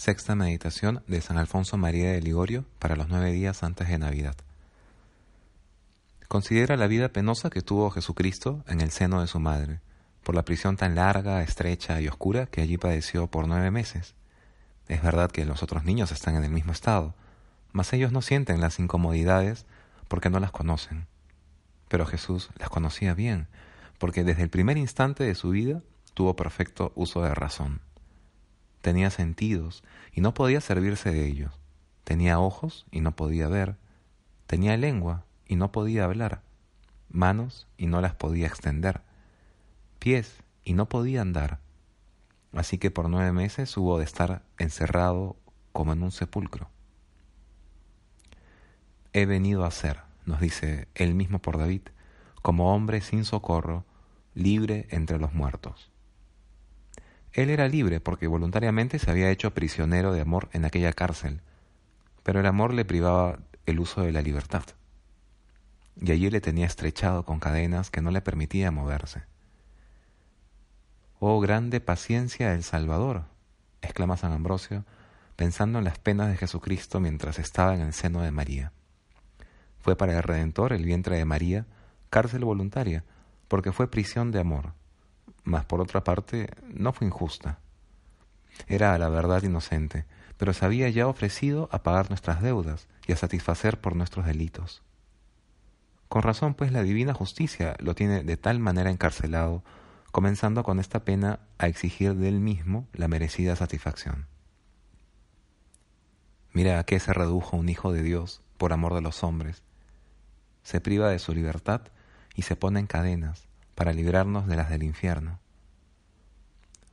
Sexta meditación de San Alfonso María de Ligorio para los nueve días antes de Navidad. Considera la vida penosa que tuvo Jesucristo en el seno de su madre, por la prisión tan larga, estrecha y oscura que allí padeció por nueve meses. Es verdad que los otros niños están en el mismo estado, mas ellos no sienten las incomodidades porque no las conocen. Pero Jesús las conocía bien, porque desde el primer instante de su vida tuvo perfecto uso de razón. Tenía sentidos y no podía servirse de ellos. Tenía ojos y no podía ver. Tenía lengua y no podía hablar. Manos y no las podía extender. Pies y no podía andar. Así que por nueve meses hubo de estar encerrado como en un sepulcro. He venido a ser, nos dice él mismo por David, como hombre sin socorro, libre entre los muertos. Él era libre porque voluntariamente se había hecho prisionero de amor en aquella cárcel, pero el amor le privaba el uso de la libertad. Y allí le tenía estrechado con cadenas que no le permitía moverse. Oh grande paciencia del Salvador, exclama San Ambrosio, pensando en las penas de Jesucristo mientras estaba en el seno de María. Fue para el Redentor el vientre de María cárcel voluntaria, porque fue prisión de amor, mas por otra parte no fue injusta. Era a la verdad inocente, pero se había ya ofrecido a pagar nuestras deudas y a satisfacer por nuestros delitos. Con razón, pues, la divina justicia lo tiene de tal manera encarcelado, comenzando con esta pena a exigir de él mismo la merecida satisfacción. Mira a qué se redujo un hijo de Dios por amor de los hombres. Se priva de su libertad y se pone en cadenas, para librarnos de las del infierno.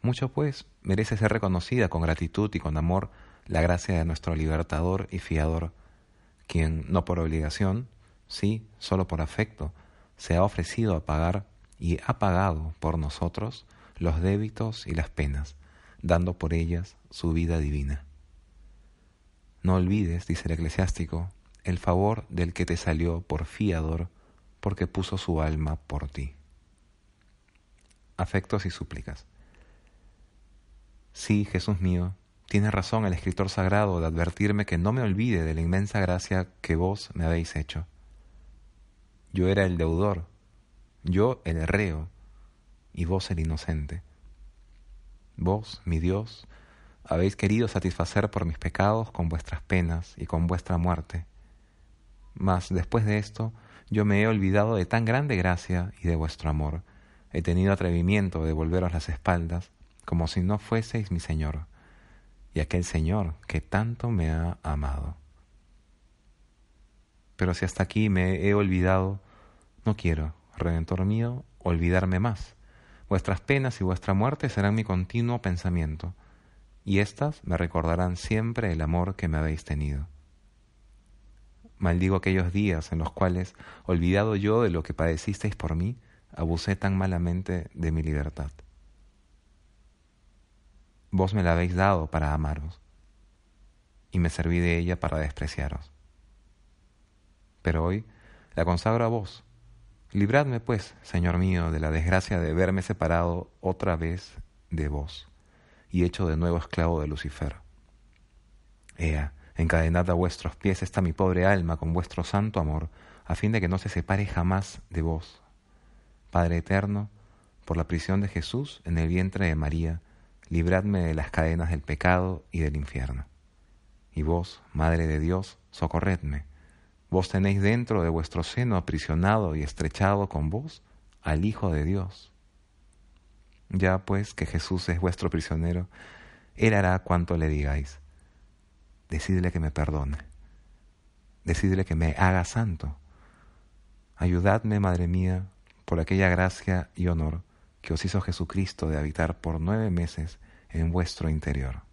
Mucho, pues, merece ser reconocida con gratitud y con amor la gracia de nuestro libertador y fiador, quien, no por obligación, sí, solo por afecto, se ha ofrecido a pagar y ha pagado por nosotros los débitos y las penas, dando por ellas su vida divina. No olvides, dice el eclesiástico, el favor del que te salió por fiador, porque puso su alma por ti afectos y súplicas. Sí, Jesús mío, tiene razón el escritor sagrado de advertirme que no me olvide de la inmensa gracia que vos me habéis hecho. Yo era el deudor, yo el reo, y vos el inocente. Vos, mi Dios, habéis querido satisfacer por mis pecados con vuestras penas y con vuestra muerte. Mas después de esto, yo me he olvidado de tan grande gracia y de vuestro amor, he tenido atrevimiento de volveros las espaldas, como si no fueseis mi Señor, y aquel Señor que tanto me ha amado. Pero si hasta aquí me he olvidado, no quiero, Redentor mío, olvidarme más. Vuestras penas y vuestra muerte serán mi continuo pensamiento, y éstas me recordarán siempre el amor que me habéis tenido. Maldigo aquellos días en los cuales, olvidado yo de lo que padecisteis por mí, abusé tan malamente de mi libertad. Vos me la habéis dado para amaros, y me serví de ella para despreciaros. Pero hoy la consagro a vos. Libradme, pues, Señor mío, de la desgracia de verme separado otra vez de vos, y hecho de nuevo esclavo de Lucifer. Ea, encadenad a vuestros pies está mi pobre alma con vuestro santo amor, a fin de que no se separe jamás de vos, Padre eterno, por la prisión de Jesús en el vientre de María, libradme de las cadenas del pecado y del infierno. Y vos, Madre de Dios, socorredme. Vos tenéis dentro de vuestro seno aprisionado y estrechado con vos al Hijo de Dios. Ya pues que Jesús es vuestro prisionero, Él hará cuanto le digáis. Decidle que me perdone. Decidle que me haga santo. Ayudadme, Madre mía, por aquella gracia y honor que os hizo Jesucristo de habitar por nueve meses en vuestro interior.